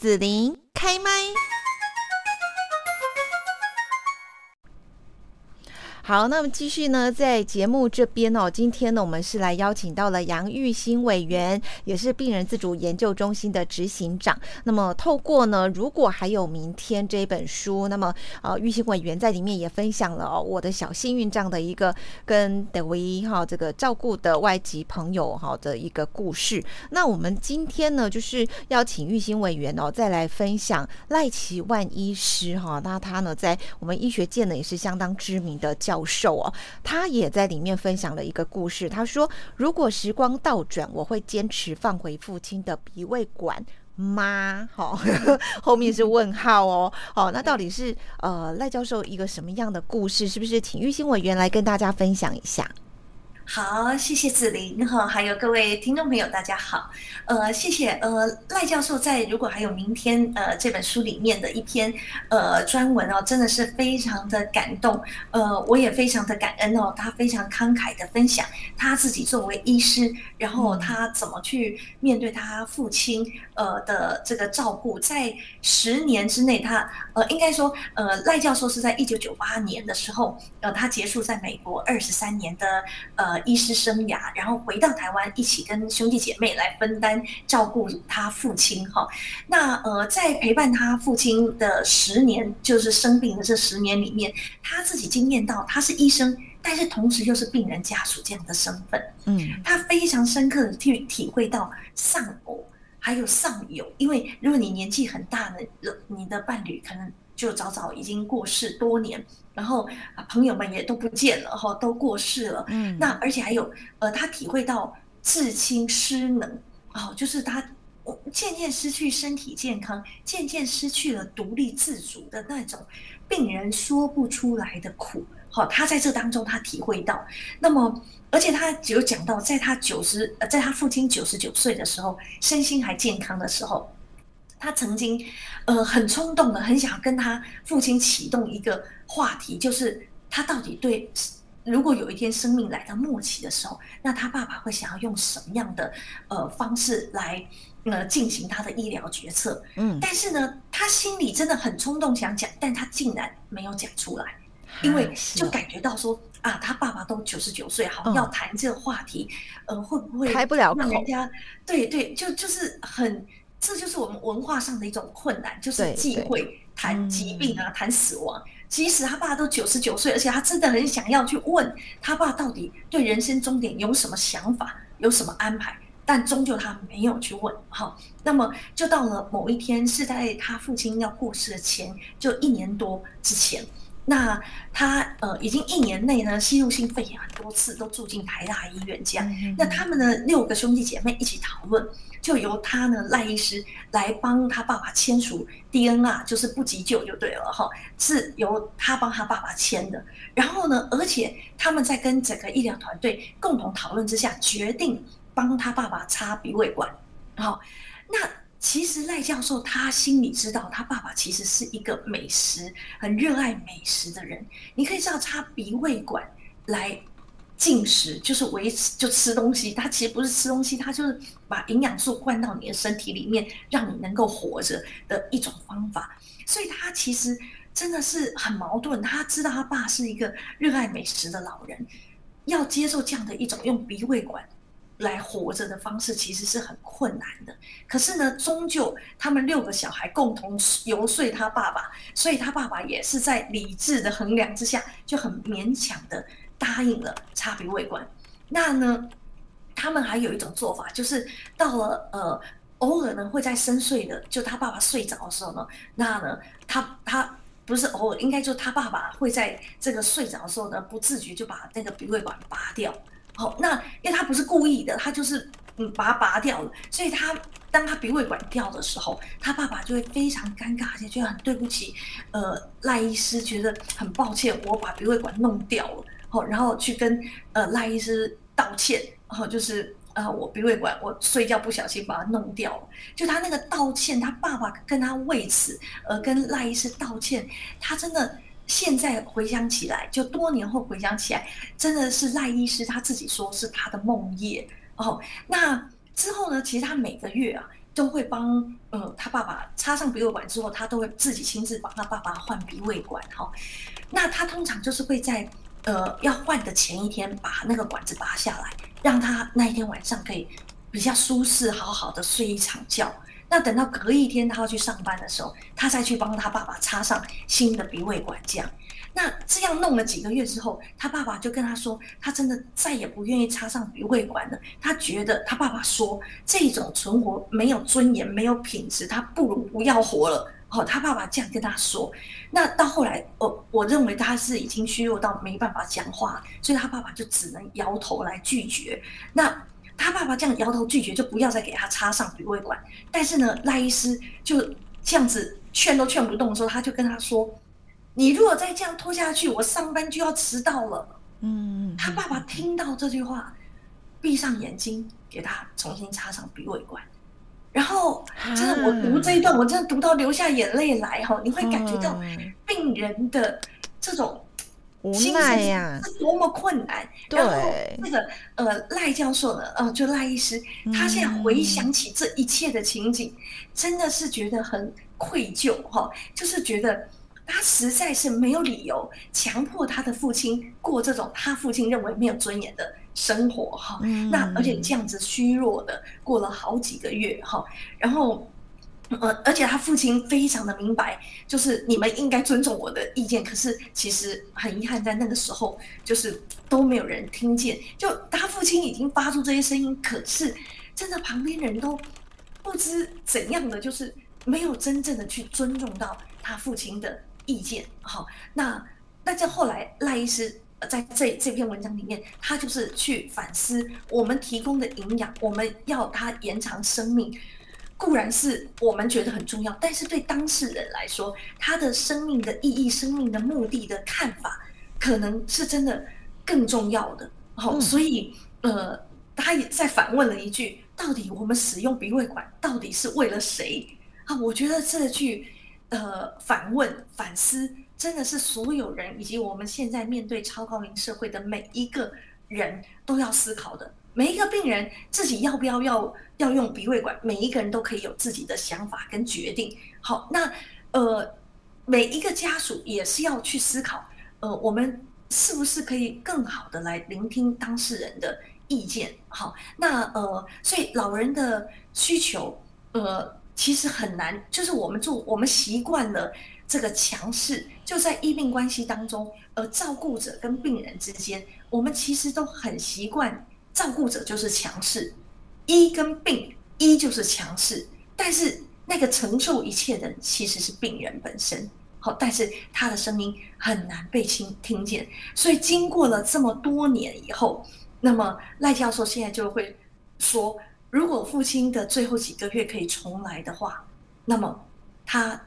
子琳开麦。好，那么继续呢，在节目这边哦，今天呢，我们是来邀请到了杨玉兴委员，也是病人自主研究中心的执行长。那么透过呢，如果还有明天这本书，那么呃，玉兴委员在里面也分享了哦，我的小幸运这样的一个跟德维哈这个照顾的外籍朋友哈的一个故事。那我们今天呢，就是要请玉兴委员哦，再来分享赖奇万医师哈，那他呢，在我们医学界呢，也是相当知名的教。授哦，他也在里面分享了一个故事。他说：“如果时光倒转，我会坚持放回父亲的鼻胃管妈？” 好，后面是问号哦。好，那到底是呃赖教授一个什么样的故事？是不是请玉兴委员来跟大家分享一下？好，谢谢子琳哈，还有各位听众朋友，大家好。呃，谢谢呃赖教授在如果还有明天呃这本书里面的一篇呃专文哦，真的是非常的感动。呃，我也非常的感恩哦，他非常慷慨的分享他自己作为医师，然后他怎么去面对他父亲呃的这个照顾，在十年之内，他呃应该说呃赖教授是在一九九八年的时候呃他结束在美国二十三年的呃。医师生涯，然后回到台湾，一起跟兄弟姐妹来分担照顾他父亲哈。那呃，在陪伴他父亲的十年，就是生病的这十年里面，他自己经验到他是医生，但是同时又是病人家属这样的身份。嗯，他非常深刻的去体会到丧偶还有上游，因为如果你年纪很大的，你的伴侣可能就早早已经过世多年。然后啊，朋友们也都不见了哈，都过世了。嗯，那而且还有呃，他体会到至亲失能，哦，就是他渐渐失去身体健康，渐渐失去了独立自主的那种病人说不出来的苦。好，他在这当中他体会到。那么，而且他有讲到，在他九十呃，在他父亲九十九岁的时候，身心还健康的时候。他曾经，呃，很冲动的，很想跟他父亲启动一个话题，就是他到底对，如果有一天生命来到末期的时候，那他爸爸会想要用什么样的呃方式来呃进行他的医疗决策？嗯，但是呢，他心里真的很冲动想讲，但他竟然没有讲出来，因为就感觉到说啊，他爸爸都九十九岁，好要谈这个话题，呃，会不会开不了口？人家对对，就就是很。这就是我们文化上的一种困难，就是忌讳谈疾病啊，谈死亡。即使他爸都九十九岁，而且他真的很想要去问他爸到底对人生终点有什么想法，有什么安排，但终究他没有去问。哈，那么就到了某一天，是在他父亲要过世的前，就一年多之前。那他呃，已经一年内呢，吸入性肺炎很多次，都住进台大医院这样。那他们的六个兄弟姐妹一起讨论。就由他呢赖医师来帮他爸爸签署 DNR，就是不急救就对了哈，是由他帮他爸爸签的。然后呢，而且他们在跟整个医疗团队共同讨论之下，决定帮他爸爸插鼻胃管。好，那其实赖教授他心里知道，他爸爸其实是一个美食很热爱美食的人。你可以知道插鼻胃管来。进食就是维持，就吃东西。他其实不是吃东西，他就是把营养素灌到你的身体里面，让你能够活着的一种方法。所以他其实真的是很矛盾。他知道他爸是一个热爱美食的老人，要接受这样的一种用鼻胃管来活着的方式，其实是很困难的。可是呢，终究他们六个小孩共同游说他爸爸，所以他爸爸也是在理智的衡量之下，就很勉强的。答应了插鼻胃管，那呢？他们还有一种做法，就是到了呃，偶尔呢会在深睡的，就他爸爸睡着的时候呢，那呢，他他不是偶尔，应该就他爸爸会在这个睡着的时候呢，不自觉就把那个鼻胃管拔掉。好，那因为他不是故意的，他就是嗯把它拔掉了，所以他当他鼻胃管掉的时候，他爸爸就会非常尴尬，而且觉得很对不起，呃，赖医师觉得很抱歉，我把鼻胃管弄掉了。好，然后去跟呃赖医师道歉，然后就是呃我鼻胃管我睡觉不小心把它弄掉了，就他那个道歉，他爸爸跟他为此而跟赖医师道歉，他真的现在回想起来，就多年后回想起来，真的是赖医师他自己说是他的梦魇哦。那之后呢，其实他每个月啊。都会帮呃他爸爸插上鼻胃管之后，他都会自己亲自帮他爸爸换鼻胃管哈。那他通常就是会在呃要换的前一天把那个管子拔下来，让他那一天晚上可以比较舒适，好好的睡一场觉。那等到隔一天他要去上班的时候，他再去帮他爸爸插上新的鼻胃管，这样。那这样弄了几个月之后，他爸爸就跟他说，他真的再也不愿意插上鼻胃管了。他觉得他爸爸说这种存活没有尊严、没有品质，他不如不要活了。哦，他爸爸这样跟他说。那到后来，我我认为他是已经虚弱到没办法讲话，所以他爸爸就只能摇头来拒绝。那他爸爸这样摇头拒绝，就不要再给他插上鼻胃管。但是呢，赖医师就这样子劝都劝不动的时候，他就跟他说。你如果再这样拖下去，我上班就要迟到了。嗯，他爸爸听到这句话，闭上眼睛，给他重新插上鼻胃管。然后，真的，我读这一段，我真的读到流下眼泪来哈。你会感觉到病人的这种无奈呀，是多么困难。然后，那个呃赖教授呢，呃，就赖医师，他现在回想起这一切的情景，真的是觉得很愧疚哈，就是觉得。他实在是没有理由强迫他的父亲过这种他父亲认为没有尊严的生活哈。那而且这样子虚弱的过了好几个月哈，然后呃，而且他父亲非常的明白，就是你们应该尊重我的意见。可是其实很遗憾，在那个时候就是都没有人听见。就他父亲已经发出这些声音，可是真的旁边人都不知怎样的，就是没有真正的去尊重到他父亲的。意见好，那那这后来赖医师在这这篇文章里面，他就是去反思我们提供的营养，我们要他延长生命，固然是我们觉得很重要，但是对当事人来说，他的生命的意义、生命的目的的看法，可能是真的更重要的。好，所以呃，他也在反问了一句：到底我们使用鼻胃管到底是为了谁啊？我觉得这句。呃，反问、反思，真的是所有人以及我们现在面对超高龄社会的每一个人都要思考的。每一个病人自己要不要要要用鼻胃管，每一个人都可以有自己的想法跟决定。好，那呃，每一个家属也是要去思考，呃，我们是不是可以更好的来聆听当事人的意见？好，那呃，所以老人的需求，呃。其实很难，就是我们做，我们习惯了这个强势，就在医病关系当中，呃，照顾者跟病人之间，我们其实都很习惯，照顾者就是强势，医跟病，医就是强势，但是那个承受一切的其实是病人本身，好，但是他的声音很难被听听见，所以经过了这么多年以后，那么赖教授现在就会说。如果父亲的最后几个月可以重来的话，那么他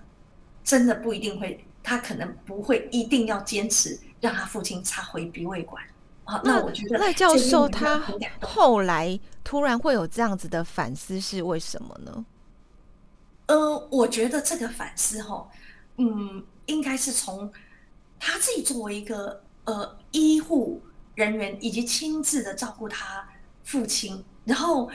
真的不一定会，他可能不会一定要坚持让他父亲插回鼻胃管。好，那我觉得赖教授他后来突然会有这样子的反思是为什么呢？呃，我觉得这个反思哈，嗯，应该是从他自己作为一个呃医护人员以及亲自的照顾他父亲，然后。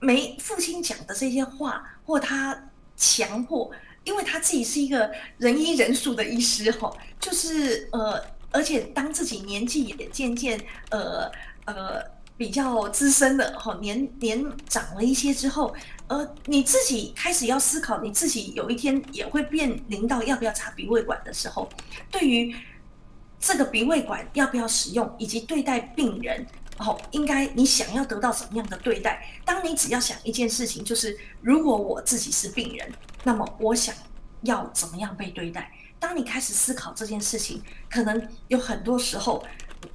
没父亲讲的这些话，或他强迫，因为他自己是一个人医人术的医师哈，就是呃，而且当自己年纪也渐渐呃呃比较资深的哈，年年长了一些之后，呃，你自己开始要思考，你自己有一天也会面临到要不要插鼻胃管的时候，对于这个鼻胃管要不要使用，以及对待病人。哦，应该你想要得到什么样的对待？当你只要想一件事情，就是如果我自己是病人，那么我想要怎么样被对待？当你开始思考这件事情，可能有很多时候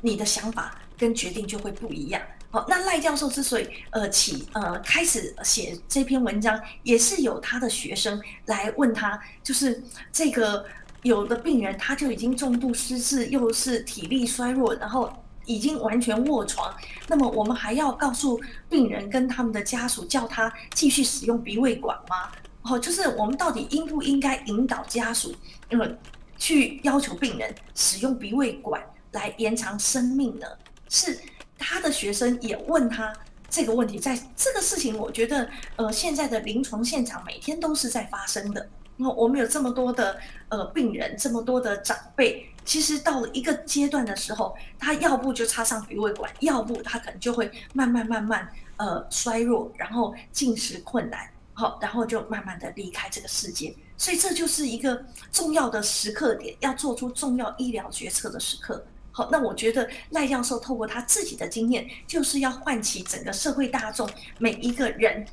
你的想法跟决定就会不一样。好，那赖教授之所以呃起呃开始写这篇文章，也是有他的学生来问他，就是这个有的病人他就已经重度失智，又是体力衰弱，然后。已经完全卧床，那么我们还要告诉病人跟他们的家属，叫他继续使用鼻胃管吗？哦，就是我们到底应不应该引导家属，呃，去要求病人使用鼻胃管来延长生命呢？是他的学生也问他这个问题，在这个事情，我觉得呃，现在的临床现场每天都是在发生的。那我们有这么多的呃病人，这么多的长辈，其实到了一个阶段的时候，他要不就插上鼻胃管，要不他可能就会慢慢慢慢呃衰弱，然后进食困难，好，然后就慢慢的离开这个世界。所以这就是一个重要的时刻点，要做出重要医疗决策的时刻。好，那我觉得赖教授透过他自己的经验，就是要唤起整个社会大众每一个人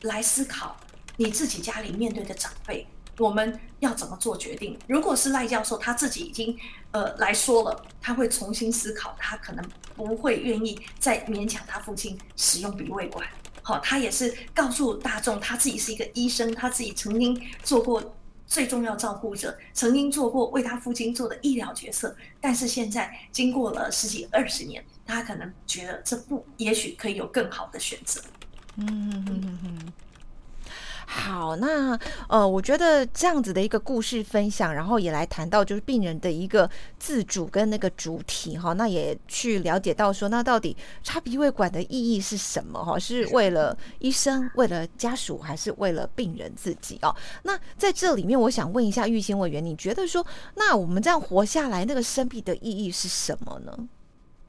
来思考，你自己家里面对的长辈。我们要怎么做决定？如果是赖教授他自己已经呃来说了，他会重新思考，他可能不会愿意再勉强他父亲使用鼻胃管。好，他也是告诉大众，他自己是一个医生，他自己曾经做过最重要照顾者，曾经做过为他父亲做的医疗角色，但是现在经过了十几二十年，他可能觉得这不，也许可以有更好的选择。嗯嗯嗯嗯。好，那呃，我觉得这样子的一个故事分享，然后也来谈到就是病人的一个自主跟那个主体哈，那也去了解到说，那到底插鼻胃管的意义是什么哈？是为了医生、为了家属，还是为了病人自己哦？那在这里面，我想问一下玉兴委员，你觉得说，那我们这样活下来，那个生命的意义是什么呢？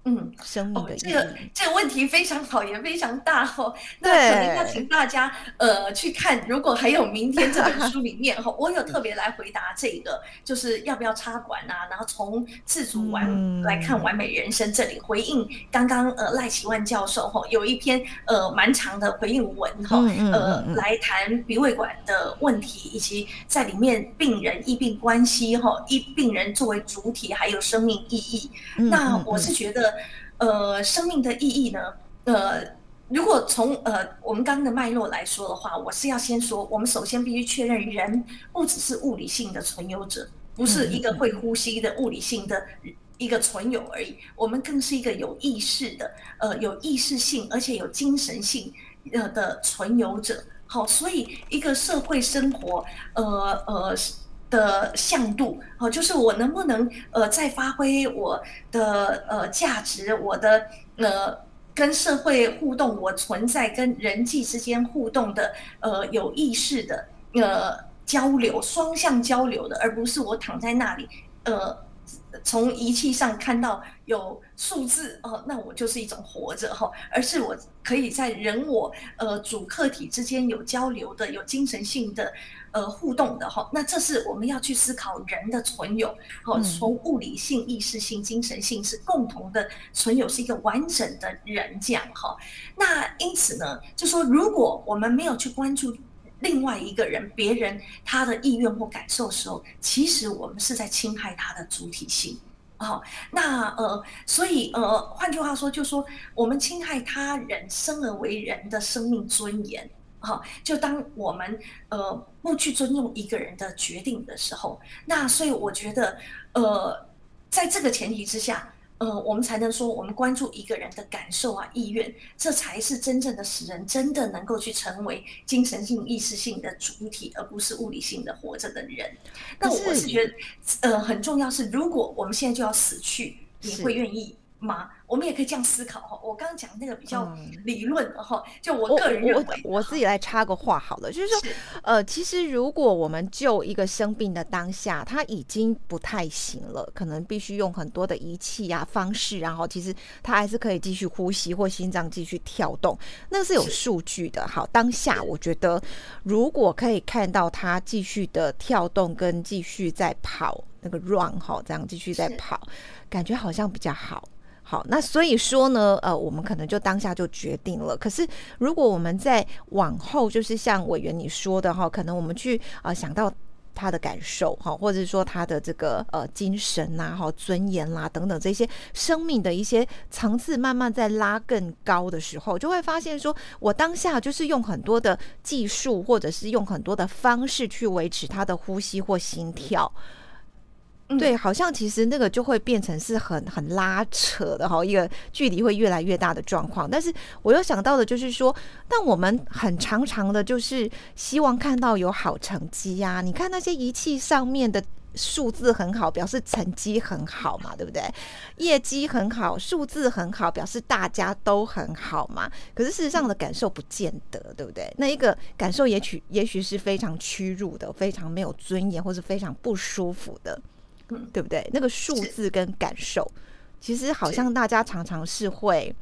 嗯，生命的这个这个问题非常好，也非常大哦。那可能要请大家呃去看，如果还有明天这本书里面哈，我有特别来回答这个，就是要不要插管啊？然后从自主完来看完美人生这里回应刚刚呃赖奇万教授哈有一篇呃蛮长的回应文哈，呃来谈鼻胃管的问题，以及在里面病人医病关系哈，医病人作为主体还有生命意义。那我是觉得。呃，生命的意义呢？呃，如果从呃我们刚刚的脉络来说的话，我是要先说，我们首先必须确认，人不只是物理性的存有者，不是一个会呼吸的物理性的一个存有而已，我们更是一个有意识的，呃，有意识性而且有精神性呃的存有者。好，所以一个社会生活，呃呃。的向度，哦，就是我能不能呃再发挥我的呃价值，我的呃跟社会互动，我存在跟人际之间互动的呃有意识的呃交流，双向交流的，而不是我躺在那里呃从仪器上看到有数字哦，那我就是一种活着哈，而是我可以在人我呃主客体之间有交流的，有精神性的。呃，互动的哈，那这是我们要去思考人的存有，哦，从物理性、意识性、精神性是共同的存有，是一个完整的人这样哈。那因此呢，就说如果我们没有去关注另外一个人、别人他的意愿或感受的时候，其实我们是在侵害他的主体性。哦，那呃，所以呃，换句话说，就说我们侵害他人生而为人的生命尊严。好，就当我们呃不去尊重一个人的决定的时候，那所以我觉得，呃，在这个前提之下，呃，我们才能说我们关注一个人的感受啊、意愿，这才是真正的使人真的能够去成为精神性、意识性的主体，而不是物理性的活着的人。那我是觉得，呃，很重要是，如果我们现在就要死去，你会愿意吗？我们也可以这样思考哈，我刚刚讲那个比较理论哈，就我个人认为，我自己来插个话好了，就是说，呃，其实如果我们就一个生病的当下，他已经不太行了，可能必须用很多的仪器啊方式，然后其实他还是可以继续呼吸或心脏继续跳动，那个是有数据的。好，当下我觉得如果可以看到他继续的跳动跟继续在跑那个 run 哈，这样继续在跑，感觉好像比较好。好，那所以说呢，呃，我们可能就当下就决定了。可是如果我们在往后，就是像委员你说的哈，可能我们去啊想到他的感受哈，或者是说他的这个呃精神呐、哈尊严啦等等这些生命的一些层次慢慢在拉更高的时候，就会发现说我当下就是用很多的技术，或者是用很多的方式去维持他的呼吸或心跳。对，好像其实那个就会变成是很很拉扯的哈，一个距离会越来越大的状况。但是我又想到的就是说，但我们很常常的就是希望看到有好成绩呀。你看那些仪器上面的数字很好，表示成绩很好嘛，对不对？业绩很好，数字很好，表示大家都很好嘛。可是事实上的感受不见得，对不对？那一个感受也许也许是非常屈辱的，非常没有尊严，或是非常不舒服的。对不对？那个数字跟感受，其实好像大家常常是会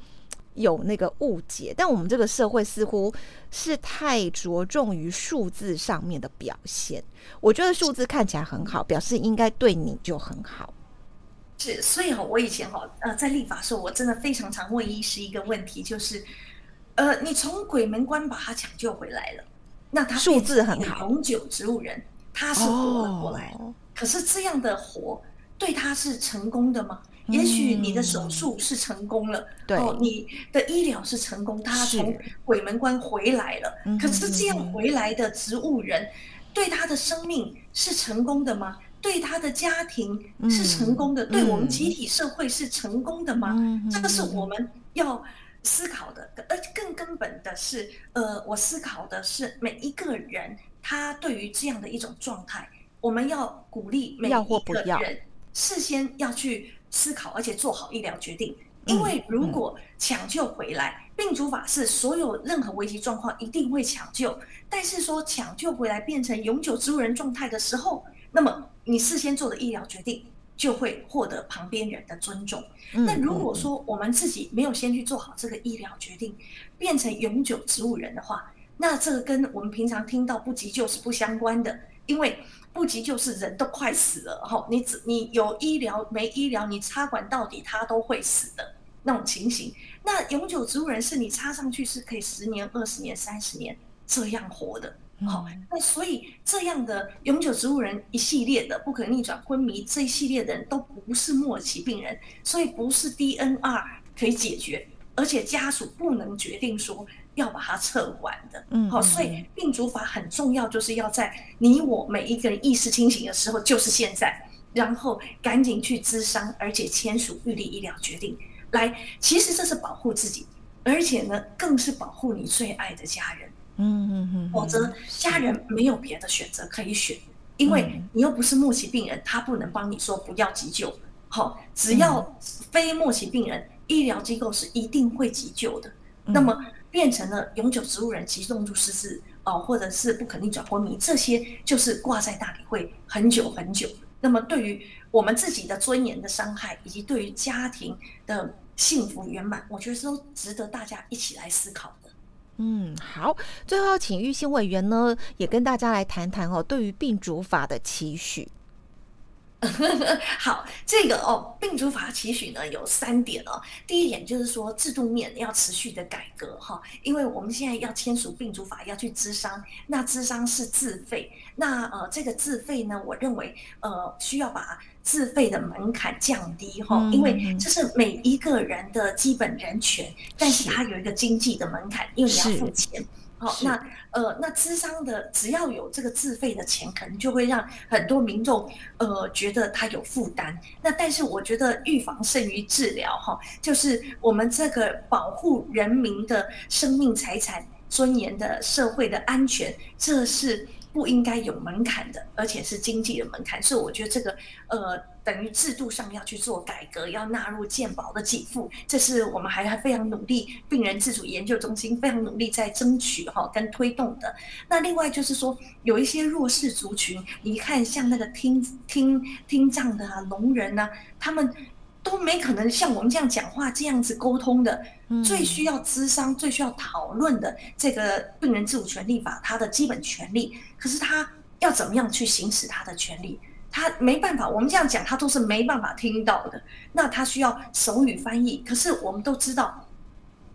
有那个误解，但我们这个社会似乎是太着重于数字上面的表现。我觉得数字看起来很好，表示应该对你就很好。是，所以哈，我以前哈呃在立法时候，我真的非常常问医师一个问题，就是呃，你从鬼门关把他抢救回来了，那他数字很好，永久植物人，他是活了过来。可是这样的活对他是成功的吗？也许你的手术是成功了，哦，你的医疗是成功，他从鬼门关回来了。可是这样回来的植物人，对他的生命是成功的吗？对他的家庭是成功的？对我们集体社会是成功的吗？这个是我们要思考的。而更根本的是，呃，我思考的是每一个人他对于这样的一种状态。我们要鼓励每一个人事先要去思考，而且做好医疗决定。因为如果抢救回来，病主法是所有任何危机状况一定会抢救。但是说抢救回来变成永久植物人状态的时候，那么你事先做的医疗决定就会获得旁边人的尊重。那如果说我们自己没有先去做好这个医疗决定，变成永久植物人的话，那这个跟我们平常听到不急救是不相关的，因为。不急就是人都快死了哈，你只你有医疗没医疗，你插管到底他都会死的那种情形。那永久植物人是你插上去是可以十年、二十年、三十年这样活的，好，那所以这样的永久植物人一系列的不可逆转昏迷这一系列的人都不是末期病人，所以不是 DNR 可以解决，而且家属不能决定说。要把它撤完的，嗯，好，所以病主法很重要，就是要在你我每一个人意识清醒的时候，就是现在，然后赶紧去咨商，而且签署预立医疗决定，来，其实这是保护自己，而且呢，更是保护你最爱的家人，嗯嗯嗯，否则家人没有别的选择可以选，因为你又不是末期病人，他不能帮你说不要急救，好，只要非末期病人，医疗机构是一定会急救的，那么。变成了永久植物人、急重度失智哦，或者是不可逆转昏迷，这些就是挂在那里会很久很久。那么对于我们自己的尊严的伤害，以及对于家庭的幸福圆满，我觉得都值得大家一起来思考的。嗯，好，最后要请玉兴委员呢，也跟大家来谈谈哦，对于病主法的期许。好，这个哦，病主法期许呢有三点哦。第一点就是说制度面要持续的改革哈，因为我们现在要签署病主法，要去咨商，那咨商是自费，那呃这个自费呢，我认为呃需要把自费的门槛降低哈，因为这是每一个人的基本人权，但是它有一个经济的门槛，因为你要付钱。好，那呃，那智商的只要有这个自费的钱，可能就会让很多民众呃觉得他有负担。那但是我觉得预防胜于治疗，哈，就是我们这个保护人民的生命、财产、尊严的社会的安全，这是。不应该有门槛的，而且是经济的门槛，所以我觉得这个呃，等于制度上要去做改革，要纳入健保的给付，这是我们还还非常努力，病人自主研究中心非常努力在争取哈跟推动的。那另外就是说，有一些弱势族群，你看像那个听听听障的啊、聋人呐，他们。都没可能像我们这样讲话、这样子沟通的。最需要咨商、最需要讨论的这个病人自主权利法，他的基本权利。可是他要怎么样去行使他的权利？他没办法，我们这样讲，他都是没办法听到的。那他需要手语翻译。可是我们都知道，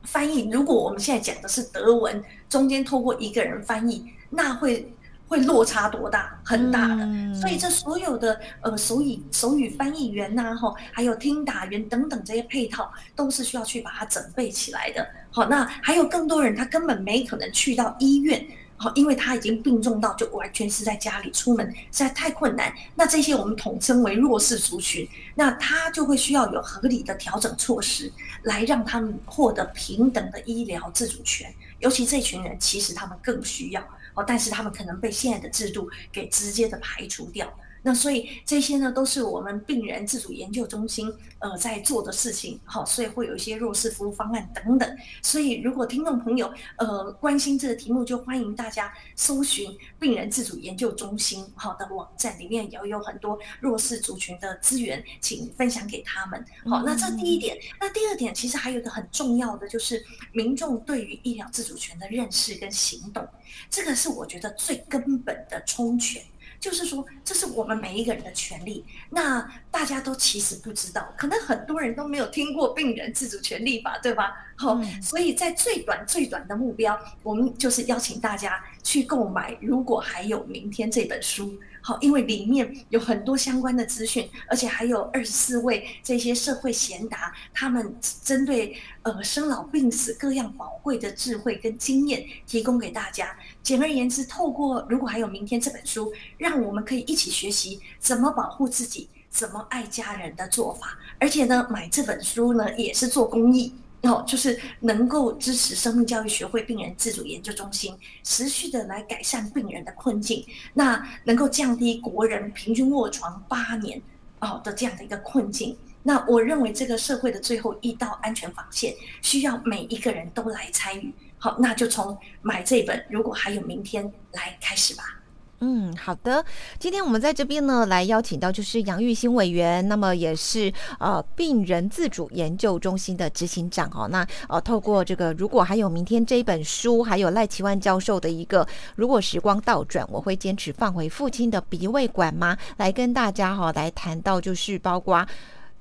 翻译如果我们现在讲的是德文，中间透过一个人翻译，那会。会落差多大？很大的，所以这所有的呃手语手语翻译员呐，哈，还有听打员等等这些配套，都是需要去把它准备起来的。好，那还有更多人，他根本没可能去到医院。好，因为他已经病重到就完全是在家里，出门实在太困难。那这些我们统称为弱势族群，那他就会需要有合理的调整措施，来让他们获得平等的医疗自主权。尤其这群人，其实他们更需要但是他们可能被现在的制度给直接的排除掉了。那所以这些呢，都是我们病人自主研究中心呃在做的事情，好，所以会有一些弱势服务方案等等。所以如果听众朋友呃关心这个题目，就欢迎大家搜寻病人自主研究中心好的网站，里面也有很多弱势族群的资源，请分享给他们。好，那这第一点，那第二点其实还有一个很重要的，就是民众对于医疗自主权的认识跟行动，这个是我觉得最根本的充权。就是说，这是我们每一个人的权利。那大家都其实不知道，可能很多人都没有听过病人自主权利法，对吧？好，所以在最短最短的目标，我们就是邀请大家去购买。如果还有明天这本书。好，因为里面有很多相关的资讯，而且还有二十四位这些社会贤达，他们针对呃生老病死各样宝贵的智慧跟经验提供给大家。简而言之，透过如果还有明天这本书，让我们可以一起学习怎么保护自己、怎么爱家人的做法。而且呢，买这本书呢也是做公益。哦，就是能够支持生命教育学会病人自主研究中心，持续的来改善病人的困境，那能够降低国人平均卧床八年哦的这样的一个困境。那我认为这个社会的最后一道安全防线，需要每一个人都来参与。好，那就从买这本《如果还有明天》来开始吧。嗯，好的。今天我们在这边呢，来邀请到就是杨玉新委员，那么也是呃病人自主研究中心的执行长哦。那呃，透过这个如果还有明天这一本书，还有赖奇万教授的一个如果时光倒转，我会坚持放回父亲的鼻胃管吗？来跟大家哈来谈到就是包括。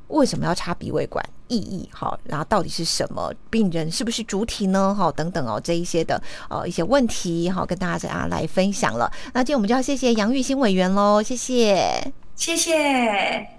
为什么要插鼻胃管？意义哈，然后到底是什么？病人是不是主体呢？哈，等等哦，这一些的呃一些问题，哈，跟大家来分享了。那今天我们就要谢谢杨玉新委员喽，谢谢，谢谢。